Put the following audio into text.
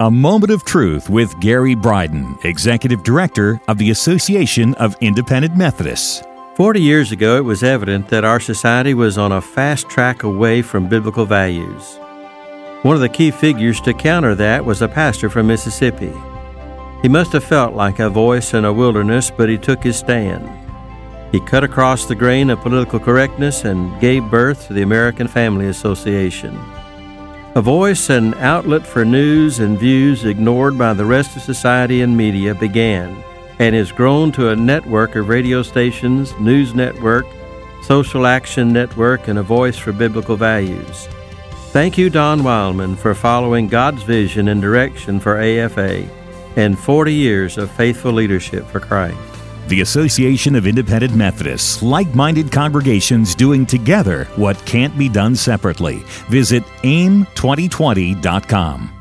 A Moment of Truth with Gary Bryden, Executive Director of the Association of Independent Methodists. Forty years ago, it was evident that our society was on a fast track away from biblical values. One of the key figures to counter that was a pastor from Mississippi. He must have felt like a voice in a wilderness, but he took his stand. He cut across the grain of political correctness and gave birth to the American Family Association a voice and outlet for news and views ignored by the rest of society and media began and has grown to a network of radio stations, news network, social action network, and a voice for biblical values. Thank you, Don Wildmon, for following God's vision and direction for AFA and 40 years of faithful leadership for Christ the Association of Independent Methodists, like minded congregations doing together what can't be done separately. Visit aim2020.com.